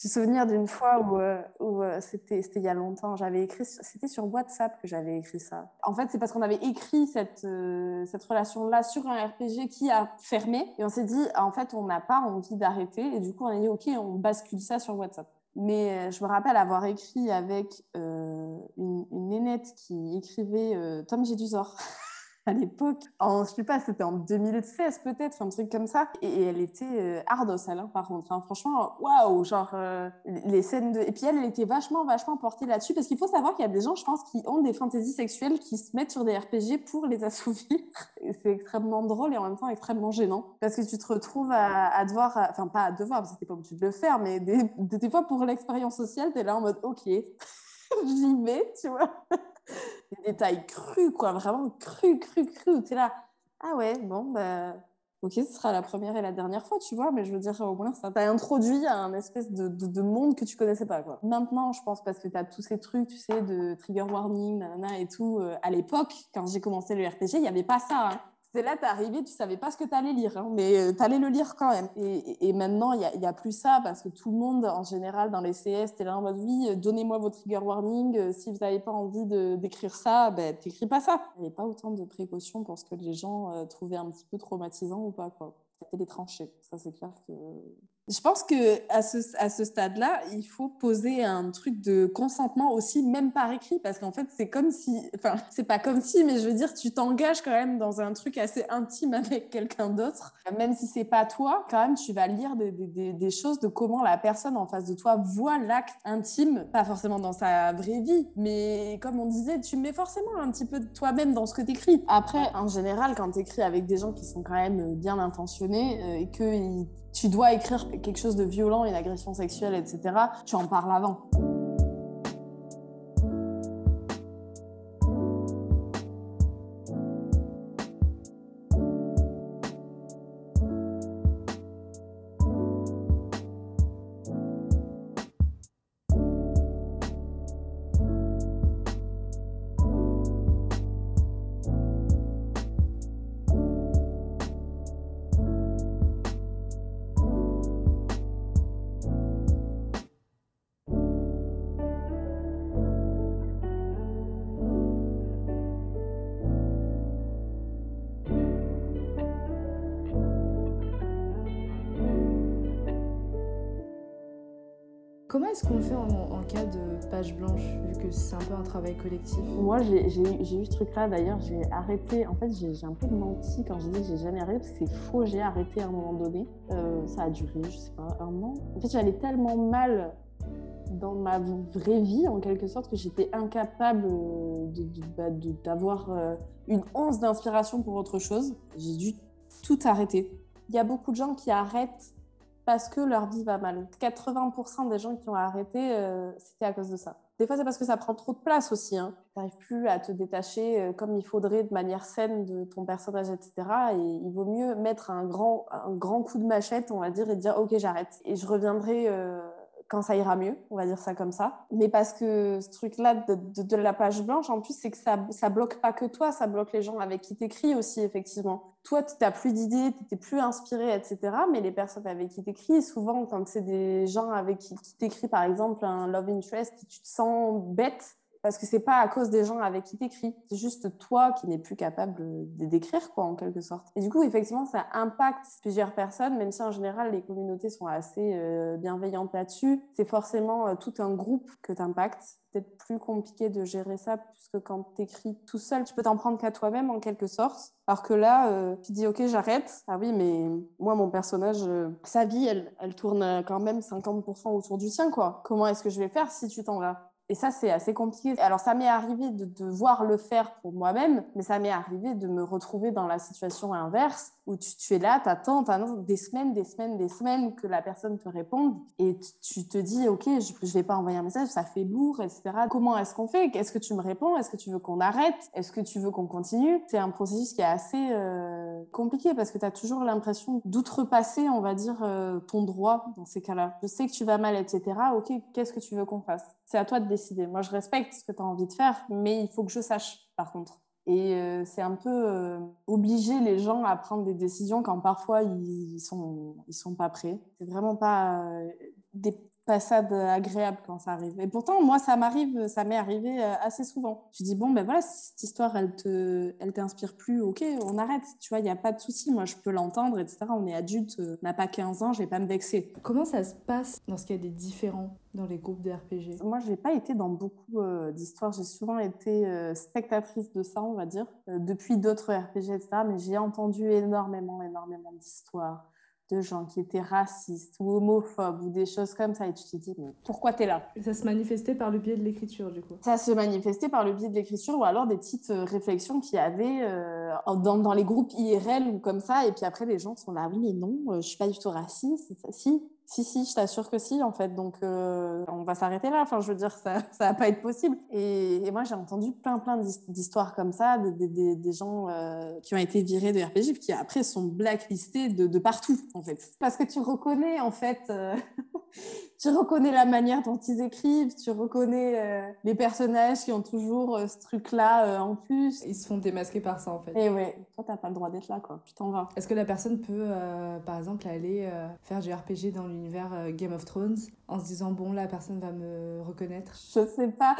j'ai souvenir d'une fois où, euh, euh, c'était il y a longtemps, j'avais écrit, c'était sur WhatsApp que j'avais écrit ça. En fait, c'est parce qu'on avait écrit cette, euh, cette relation-là sur un RPG qui a fermé et on s'est dit, en fait, on n'a pas envie d'arrêter et du coup, on a dit, OK, on bascule ça sur WhatsApp. Mais je me rappelle avoir écrit avec une, une nénette qui écrivait Tom Jedusor. à l'époque. En, je sais pas, c'était en 2016 peut-être, un truc comme ça. Et, elle était euh, hein, par contre. Hein. Franchement, waouh, genre euh, les scènes de... Et puis elle, elle était vachement, vachement portée là-dessus. Parce qu'il faut savoir qu'il y a des gens, je pense, qui ont des fantaisies sexuelles qui se mettent sur des RPG pour les assouvir. C'est extrêmement drôle et en même temps extrêmement gênant. Parce que tu te retrouves à, devoir, enfin pas à devoir, parce que t'es pas obligé de le faire, mais des, des fois pour l'expérience sociale, t'es là en mode, ok, j'y vais, tu vois des détails crus, quoi, vraiment crus, crus, crus. Tu es là, ah ouais, bon, bah, Ok, ce sera la première et la dernière fois, tu vois, mais je veux dire, au moins, ça t'a introduit à un espèce de, de, monde que tu connaissais pas. Maintenant, je pense, parce que tu as tous ces trucs, tu sais, de trigger warning, nanana et tout, euh, à l'époque, quand j'ai commencé le RPG, il n'y avait pas ça. Hein. C'est là, t'es arrivé, tu savais pas ce que tu lire, hein, mais euh, tu le lire quand même. Et, maintenant, il n'y a, plus ça parce que tout le monde, en général, dans les CS, t'es là en mode oui, euh, donnez-moi vos trigger warnings. Euh, si vous n'avez pas envie d'écrire ça, ben, t'écris pas ça. Il n'y avait pas autant de précautions pour ce que les gens trouvaient un petit peu traumatisant ou pas. C'était les tranchées. Ça, c'est clair que je pense que à ce, à ce stade-là, il faut poser un truc de consentement aussi, même par écrit, parce qu'en fait, c'est comme si, enfin, c'est pas comme si, mais je veux dire, tu t'engages quand même dans un truc assez intime avec quelqu'un d'autre, même si c'est pas toi, quand même, tu vas lire des, des, choses de comment la personne en face de toi voit l'acte intime, pas forcément dans sa vraie vie, mais comme on disait, tu mets forcément un petit peu de toi-même dans ce que tu écris. Après, en général, quand tu écris avec des gens qui sont quand même bien intentionnés euh, et qu'ils tu dois écrire quelque chose de violent, une agression sexuelle, etc., tu en parles avant. Comment est-ce qu'on fait en, cas de page blanche, vu que c'est un peu un travail collectif Moi, j'ai eu ce truc-là. D'ailleurs, j'ai arrêté. En fait, j'ai un peu menti quand j'ai dit que j'ai jamais arrêté, c'est faux. J'ai arrêté à un moment donné. Euh, ça a duré, je sais pas, un an. En fait, j'allais tellement mal dans ma vraie vie, en quelque sorte, que j'étais incapable bah, d'avoir euh, une once d'inspiration pour autre chose. J'ai dû tout arrêter. Il y a beaucoup de gens qui arrêtent parce que leur vie va mal. 80% des gens qui ont arrêté, euh, c'était à cause de ça. Des fois, c'est parce que ça prend trop de place aussi. Hein. Tu n'arrives plus à te détacher euh, comme il faudrait de manière saine de ton personnage, etc. Et il vaut mieux mettre un grand, un grand coup de machette, on va dire, et dire Ok, j'arrête. Et je reviendrai euh, quand ça ira mieux, on va dire ça comme ça. Mais parce que ce truc-là de, la page blanche, en plus, c'est que ça, ça bloque pas que toi, ça bloque les gens avec qui t'écris aussi, effectivement. Toi, tu n'as plus d'idées, tu n'es plus inspiré, etc. Mais les personnes avec qui t'écris, souvent, quand c'est des gens avec qui, qui t'écris, par exemple, un love interest, tu te sens bête, parce que c'est pas à cause des gens avec qui t'écris, c'est juste toi qui n'es plus capable de d'écrire quoi en quelque sorte. Et du coup effectivement ça impacte plusieurs personnes, même si en général les communautés sont assez euh, bienveillantes là-dessus. C'est forcément euh, tout un groupe que t'impactes. Peut-être plus compliqué de gérer ça puisque quand t'écris tout seul, tu peux t'en prendre qu'à toi-même en quelque sorte. Alors que là, euh, tu dis ok j'arrête. Ah oui mais moi mon personnage, sa vie elle, elle tourne quand même 50% autour du tien quoi. Comment est-ce que je vais faire si tu t'en vas? Et ça, c'est assez compliqué. Alors, ça m'est arrivé de devoir le faire pour moi-même, mais ça m'est arrivé de me retrouver dans la situation inverse où tu, es là, tu attends, des semaines, des semaines, des semaines que la personne te réponde et tu, te dis, OK, je ne vais pas envoyer un message, ça fait lourd, etc. Comment est-ce qu'on fait? Est-ce que tu me réponds? Est-ce que tu veux qu'on arrête? Est-ce que tu veux qu'on continue? C'est un processus qui est assez euh, compliqué parce que tu as toujours l'impression d'outrepasser, on va dire, euh, ton droit dans ces cas-là. Je sais que tu vas mal, etc. OK, qu'est-ce que tu veux qu'on fasse? C'est à toi de décider. Moi, je respecte ce que tu as envie de faire, mais il faut que je sache, par contre. Et euh, c'est un peu euh, obliger les gens à prendre des décisions quand parfois ils sont, ils sont pas prêts. C'est vraiment pas euh, des passade agréable quand ça arrive. Et pourtant, moi, ça m'arrive, ça m'est arrivé euh, assez souvent. Je dis, bon, ben voilà, si cette histoire, elle te, elle t'inspire plus, ok, on arrête. Tu vois, il n'y a pas de souci. Moi, je peux l'entendre, etc. On est adulte, euh, on n'a pas 15 ans, je vais pas me vexer. Comment ça se passe dans ce qu'il y a des différents dans les groupes de RPG Moi, j'ai pas été dans beaucoup euh, d'histoires. J'ai souvent été spectatrice de ça, on va dire, depuis d'autres RPG, etc. Mais j'ai entendu énormément, énormément d'histoires de gens qui étaient racistes ou homophobes ou des choses comme ça. Et tu te dis mais pourquoi tu es là Ça se manifestait par le biais de l'écriture du coup. Ça se manifestait par le biais de l'écriture ou alors des petites euh, réflexions qu'il y avait euh, dans, dans, les groupes IRL ou comme ça. Et puis après les gens sont là oui mais non euh, je suis pas du tout raciste. Si Si, si, je t'assure que si, en fait. Donc, euh, on va s'arrêter là. Enfin, je veux dire, ça ne va pas être possible. Et, moi, j'ai entendu plein, plein d'histoires comme ça, des, gens euh, qui ont été virés de RPG, qui après sont blacklistés de, de, partout, en fait. Parce que tu reconnais, en fait, euh, tu reconnais la manière dont ils écrivent, tu reconnais les personnages qui ont toujours ce truc-là en plus. Ils se font démasquer par ça, en fait. Et ouais, toi, t'as pas le droit d'être là, quoi. Tu t'en vas. Est-ce que la personne peut, par exemple, aller faire du RPG dans l'univers univers euh, Game of Thrones en se disant bon la personne va me reconnaître? Je sais pas,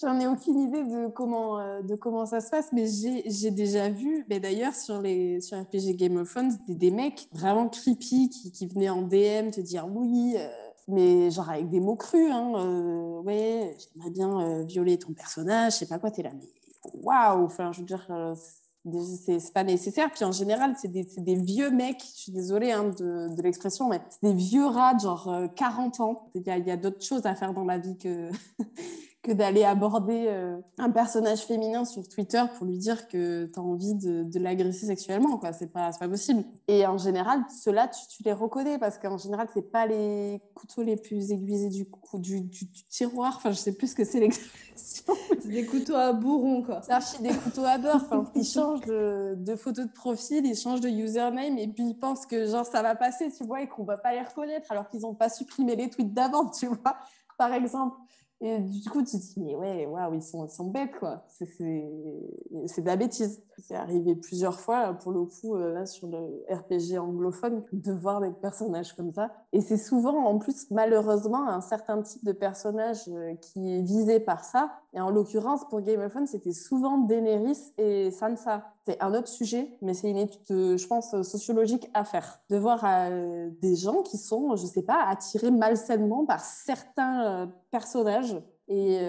j'en ai aucune idée de comment, euh, de comment ça se passe, mais j'ai déjà vu, mais d'ailleurs sur, les, sur RPG Game of Thrones, des, des mecs vraiment creepy qui, qui, venaient en DM te dire oui. Euh, mais genre avec des mots crus, hein, ouais, j'aimerais bien violer ton personnage, je sais pas quoi, t'es là, mais waouh, enfin, je veux dire, c'est pas nécessaire. Puis en général, c'est des, des, vieux mecs, je suis désolée hein, de, de l'expression, mais c'est des vieux rats, genre 40 euh, ans. Il y a, y a d'autres choses à faire dans la vie que, que d'aller aborder euh, un personnage féminin sur Twitter pour lui dire que tu as envie de, de l'agresser sexuellement. quoi C'est pas, pas possible. Et en général, ceux-là, tu, tu, les reconnais parce qu'en général, c'est pas les couteaux les plus aiguisés du, du, du, tiroir. Enfin, je sais plus ce que c'est l'expression. C'est des couteaux à bourron, quoi. C'est archi des couteaux à beurre. Enfin, ils changent de, de, photo de profil, ils changent de username et puis ils pensent que genre ça va passer, tu vois, et qu'on va pas les reconnaître alors qu'ils ont pas supprimé les tweets d'avant, tu vois, par exemple. Et du coup, tu te dis, mais ouais, waouh, ils sont, ils sont bêtes, quoi. C'est de la bêtise. C'est arrivé plusieurs fois, pour le coup, euh, sur le RPG anglophone, de voir des personnages comme ça. Et c'est souvent, en plus, malheureusement, un certain type de personnage euh, qui est visé par ça. Et en l'occurrence, pour Game of Thrones, c'était souvent Daenerys et Sansa. C'est un autre sujet, mais c'est une étude, euh, je pense, sociologique à faire. De voir des gens qui sont, je sais pas, attirés malsainement par certains personnages et,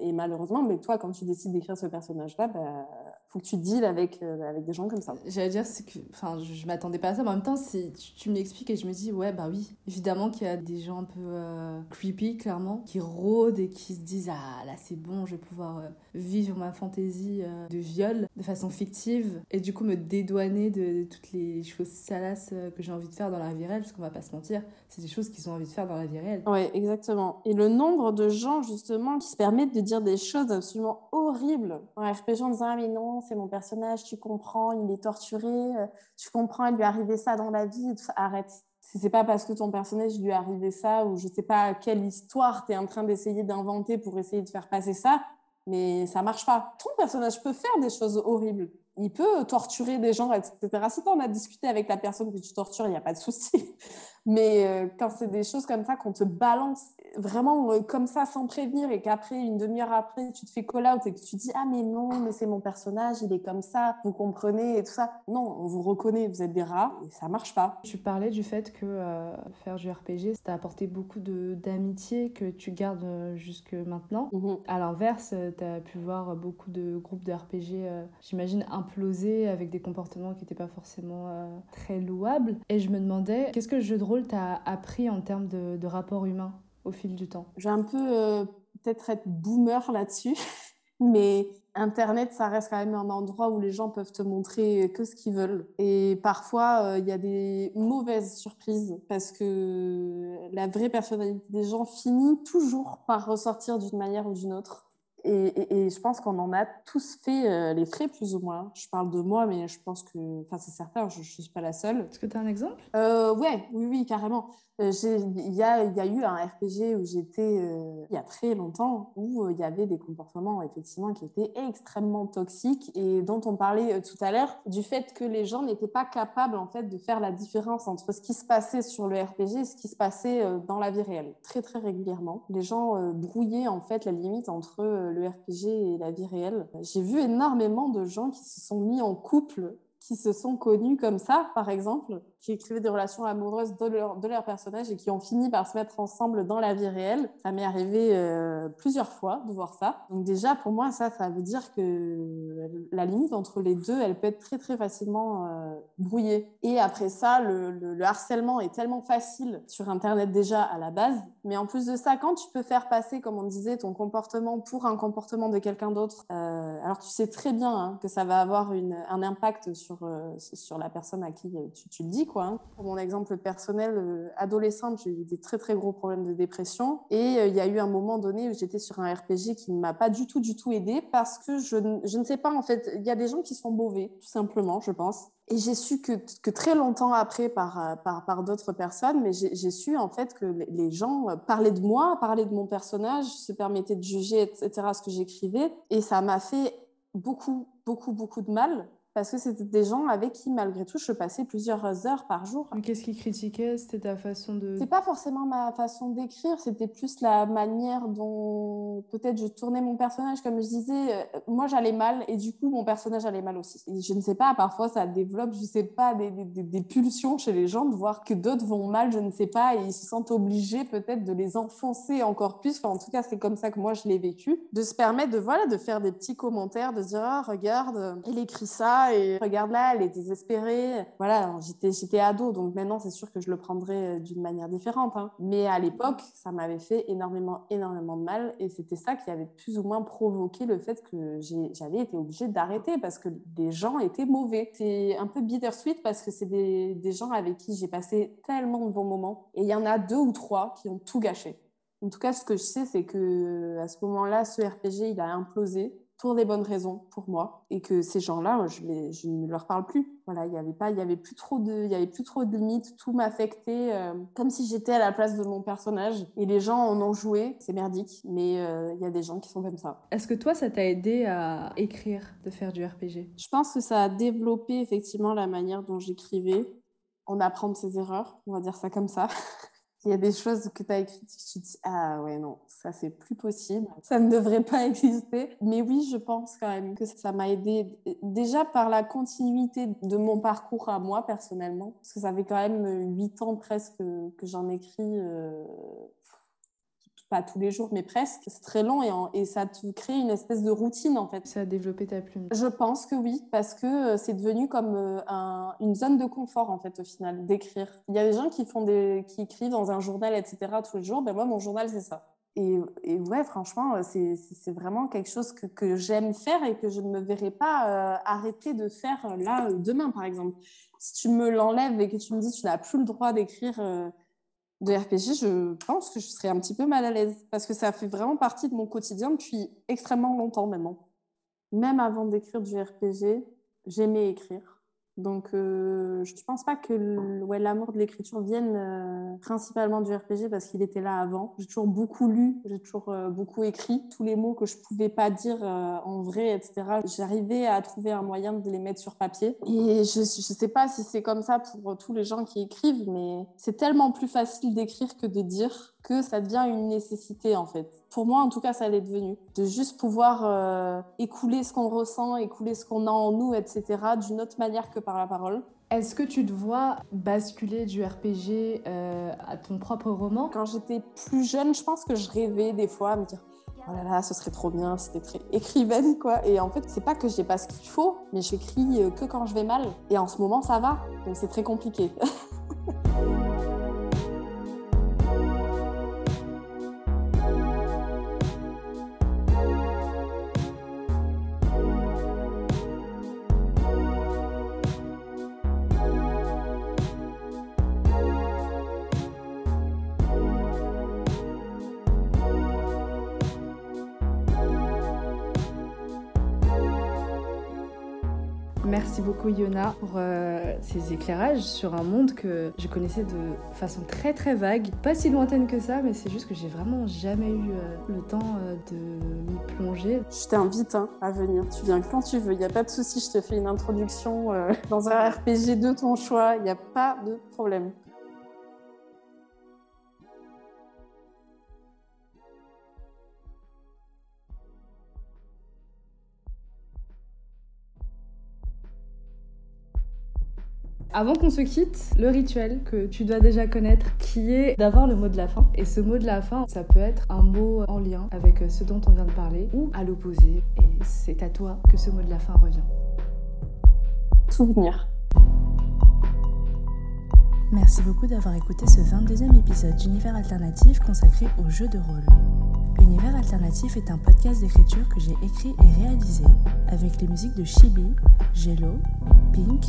et, malheureusement, mais toi, quand tu décides d'écrire ce personnage-là, bah, faut que tu deals avec, euh, avec des gens comme ça. J'allais dire, c'est que, enfin, je, je m'attendais pas à ça, mais en même temps, tu, tu me l'expliques et je me dis, ouais, bah oui, évidemment qu'il y a des gens un peu euh, creepy, clairement, qui rôdent et qui se disent, ah là, c'est bon, je vais pouvoir euh, vivre ma fantaisie de viol de façon fictive et du coup me dédouaner de, toutes les choses salaces que j'ai envie de faire dans la vie réelle, parce qu'on va pas se mentir, c'est des choses qu'ils ont envie de faire dans la vie réelle. Ouais, exactement. Et le nombre de gens, justement, qui se permettent de dire des choses absolument horribles en RPG en disant, ah mais non, c'est mon personnage, tu comprends, il est torturé, euh, tu comprends, il lui est arrivé ça dans la vie, arrête. C'est pas parce que ton personnage lui est arrivé ça ou je sais pas quelle histoire tu es en train d'essayer d'inventer pour essayer de faire passer ça, mais ça marche pas. Ton personnage peut faire des choses horribles. Il peut torturer des gens, etc. Si tu en as discuté avec la personne que tu tortures, il n'y a pas de souci. Mais euh, quand c'est des choses comme ça, qu'on te balance vraiment euh, comme ça sans prévenir et qu'après, une demi-heure après, tu te fais call-out et que tu dis Ah, mais non, mais c'est mon personnage, il est comme ça, vous comprenez et tout ça. Non, on vous reconnaît, vous êtes des rats et ça marche pas. Tu parlais du fait que euh, faire du RPG, ça t'a apporté beaucoup d'amitié que tu gardes jusque maintenant. Mhm. À l'inverse, tu as pu voir beaucoup de groupes de RPG, j'imagine, imploser avec des comportements qui n'étaient pas forcément très louables. Et je me demandais, qu'est-ce que le jeu de rôle t'as appris en termes de, de, rapport humain? Au fil du temps Je vais un peu euh, peut-être être boomer là-dessus, mais Internet, ça reste quand même un endroit où les gens peuvent te montrer que ce qu'ils veulent. Et parfois, euh, il y a des mauvaises surprises parce que la vraie personnalité des gens finit toujours par ressortir d'une manière ou d'une autre. Et, je pense qu'on en a tous fait euh, les frais, plus ou moins. Je parle de moi, mais je pense que, enfin, c'est certain, je ne suis pas la seule. Est-ce que tu as un exemple? Euh, Ouais, oui, oui, carrément. Euh, il y, a, y, a, eu un RPG où j'étais euh, il y a très longtemps où il y avait des comportements effectivement qui étaient extrêmement toxiques et dont on parlait tout à l'heure du fait que les gens n'étaient pas capables en fait de faire la différence entre ce qui se passait sur le RPG et ce qui se passait dans la vie réelle très très régulièrement les gens brouillaient en fait la limite entre le RPG et la vie réelle. J'ai vu énormément de gens qui se sont mis en couple qui se sont connus comme ça, par exemple, qui écrivaient des relations amoureuses de leur, de leur personnage et qui ont fini par se mettre ensemble dans la vie réelle. Ça m'est arrivé euh, plusieurs fois de voir ça. Donc déjà, pour moi, ça, ça veut dire que la limite entre les deux, elle peut être très, très facilement euh, brouillée. Et après ça, le, le, harcèlement est tellement facile sur Internet déjà à la base. Mais en plus de ça, quand tu peux faire passer, comme on disait, ton comportement pour un comportement de quelqu'un d'autre, euh, alors tu sais très bien hein, que ça va avoir une, un impact sur sur, la personne à qui tu, le dis. Hein. Pour mon exemple personnel, adolescente, j'ai eu des très très gros problèmes de dépression et il y a eu un moment donné où j'étais sur un RPG qui ne m'a pas du tout du tout aidé parce que je, je ne sais pas en fait, il y a des gens qui sont mauvais, tout simplement, je pense. Et j'ai su que, que, très longtemps après par, par, par d'autres personnes, mais j'ai su en fait que les gens parlaient de moi, parlaient de mon personnage, se permettaient de juger, etc., ce que j'écrivais. Et ça m'a fait beaucoup, beaucoup, beaucoup de mal parce que c'était des gens avec qui, malgré tout, je passais plusieurs heures par jour. Qu'est-ce qu'ils critiquaient? C'était ta façon de... C'est pas forcément ma façon d'écrire, c'était plus la manière dont peut-être je tournais mon personnage. Comme je disais, euh, moi j'allais mal et du coup mon personnage allait mal aussi. Et je ne sais pas, parfois ça développe, je sais pas, des, des, des pulsions chez les gens de voir que d'autres vont mal, je ne sais pas, et ils se sentent obligés peut-être de les enfoncer encore plus. Enfin, en tout cas, c'est comme ça que moi je l'ai vécu. De se permettre de, voilà, de faire des petits commentaires, de dire, ah, regarde, il écrit ça et regarde là, elle est désespérée. Voilà, j'étais, j'étais ado, donc maintenant c'est sûr que je le prendrais euh, d'une manière différente. Hein. Mais à l'époque, ça m'avait fait énormément, énormément de mal et c'était ça qui avait plus ou moins provoqué le fait que j'avais été obligée d'arrêter parce que des gens étaient mauvais. C'est un peu bittersweet parce que c'est des, gens avec qui j'ai passé tellement de bons moments et il y en a deux ou trois qui ont tout gâché. En tout cas, ce que je sais, c'est que à ce moment-là, ce RPG, il a implosé pour des bonnes raisons pour moi et que ces gens-là, je, je, ne leur parle plus. Voilà, il n'y avait pas, il y avait plus trop de, il y avait plus trop de limites. Tout m'affectait euh, comme si j'étais à la place de mon personnage. Et les gens en ont joué, c'est merdique, mais euh, il y a des gens qui sont comme ça. Est-ce que toi, ça t'a aidé à écrire, de faire du RPG Je pense que ça a développé effectivement la manière dont j'écrivais. On apprend de ses erreurs, on va dire ça comme ça. Il y a des choses que tu as écrites et tu te dis Ah ouais, non, ça c'est plus possible, ça ne devrait pas exister. Mais oui, je pense quand même que ça m'a aidé déjà par la continuité de mon parcours à moi personnellement, parce que ça fait quand même huit ans presque que j'en écris. Euh, pas tous les jours, mais presque. C'est très long et, et, ça te crée une espèce de routine en fait. Ça a développé ta plume. Je pense que oui, parce que euh, c'est devenu comme euh, un, une zone de confort en fait au final d'écrire. Il y a des gens qui font des, qui écrivent dans un journal etc tous les jours. Ben moi mon journal c'est ça. Et, et, ouais, franchement, euh, c'est vraiment quelque chose que, que j'aime faire et que je ne me verrai pas arrêter de faire là demain, par exemple. Si tu me l'enlèves et que tu me dis que tu n'as plus le droit d'écrire de RPG, je pense que je serais un petit peu mal à l'aise parce que ça fait vraiment partie de mon quotidien depuis extrêmement longtemps maintenant. Même avant d'écrire du RPG, j'aimais écrire. Donc, euh, je ne pense pas que l'amour de l'écriture vienne euh, principalement du RPG parce qu'il était là avant. J'ai toujours beaucoup lu, j'ai toujours euh, beaucoup écrit. Tous les mots que je ne pouvais pas dire en vrai, etc., j'arrivais à trouver un moyen de les mettre sur papier. Et je ne sais pas si c'est comme ça pour tous les gens qui écrivent, mais c'est tellement plus facile d'écrire que de dire que ça devient une nécessité en fait. Pour moi, en tout cas, ça l'est devenu. De juste pouvoir euh, écouler ce qu'on ressent, écouler ce qu'on a en nous, etc., d'une autre manière que par la parole. Est-ce que tu te vois basculer du RPG euh, à ton propre roman? Quand j'étais plus jeune, je pense que je rêvais des fois à me dire oh là là, ce serait trop bien, c'était très écrivaine, quoi. Et en fait, c'est pas que j'ai pas ce qu'il faut, mais j'écris euh, que quand je vais mal. Et en ce moment, ça va. Donc c'est très compliqué. beaucoup Yona pour euh, ces éclairages sur un monde que je connaissais de façon très très vague, pas si lointaine que ça, mais c'est juste que j'ai vraiment jamais eu euh, le temps euh, de m'y plonger. Je t'invite hein, à venir, tu viens quand tu veux, il n'y a pas de souci, je te fais une introduction dans un RPG de ton choix, il n'y a pas de problème. Avant qu'on se quitte, le rituel que tu dois déjà connaître, qui est d'avoir le mot de la fin. Et ce mot de la fin, ça peut être un mot en lien avec ce dont on vient de parler ou à l'opposé. Et c'est à toi que ce mot de la fin revient. Souvenir. Merci beaucoup d'avoir écouté ce 22e épisode d'Univers Alternatif consacré aux jeux de rôle. Univers Alternatif est un podcast d'écriture que j'ai écrit et réalisé avec les musiques de Chibi, Jello, Pink,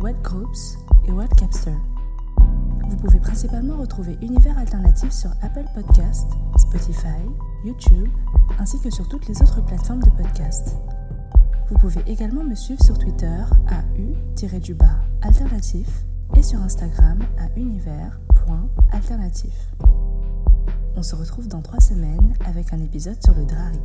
Wet Groups et Wet Capster. Vous pouvez principalement retrouver Univers Alternatif sur Apple Podcasts, Spotify, YouTube, ainsi que sur toutes les autres plateformes de podcast. Vous pouvez également me suivre sur Twitter à u-du-bas alternatif et sur Instagram à univers.alternatif. On se retrouve dans trois semaines avec un épisode sur le Drari.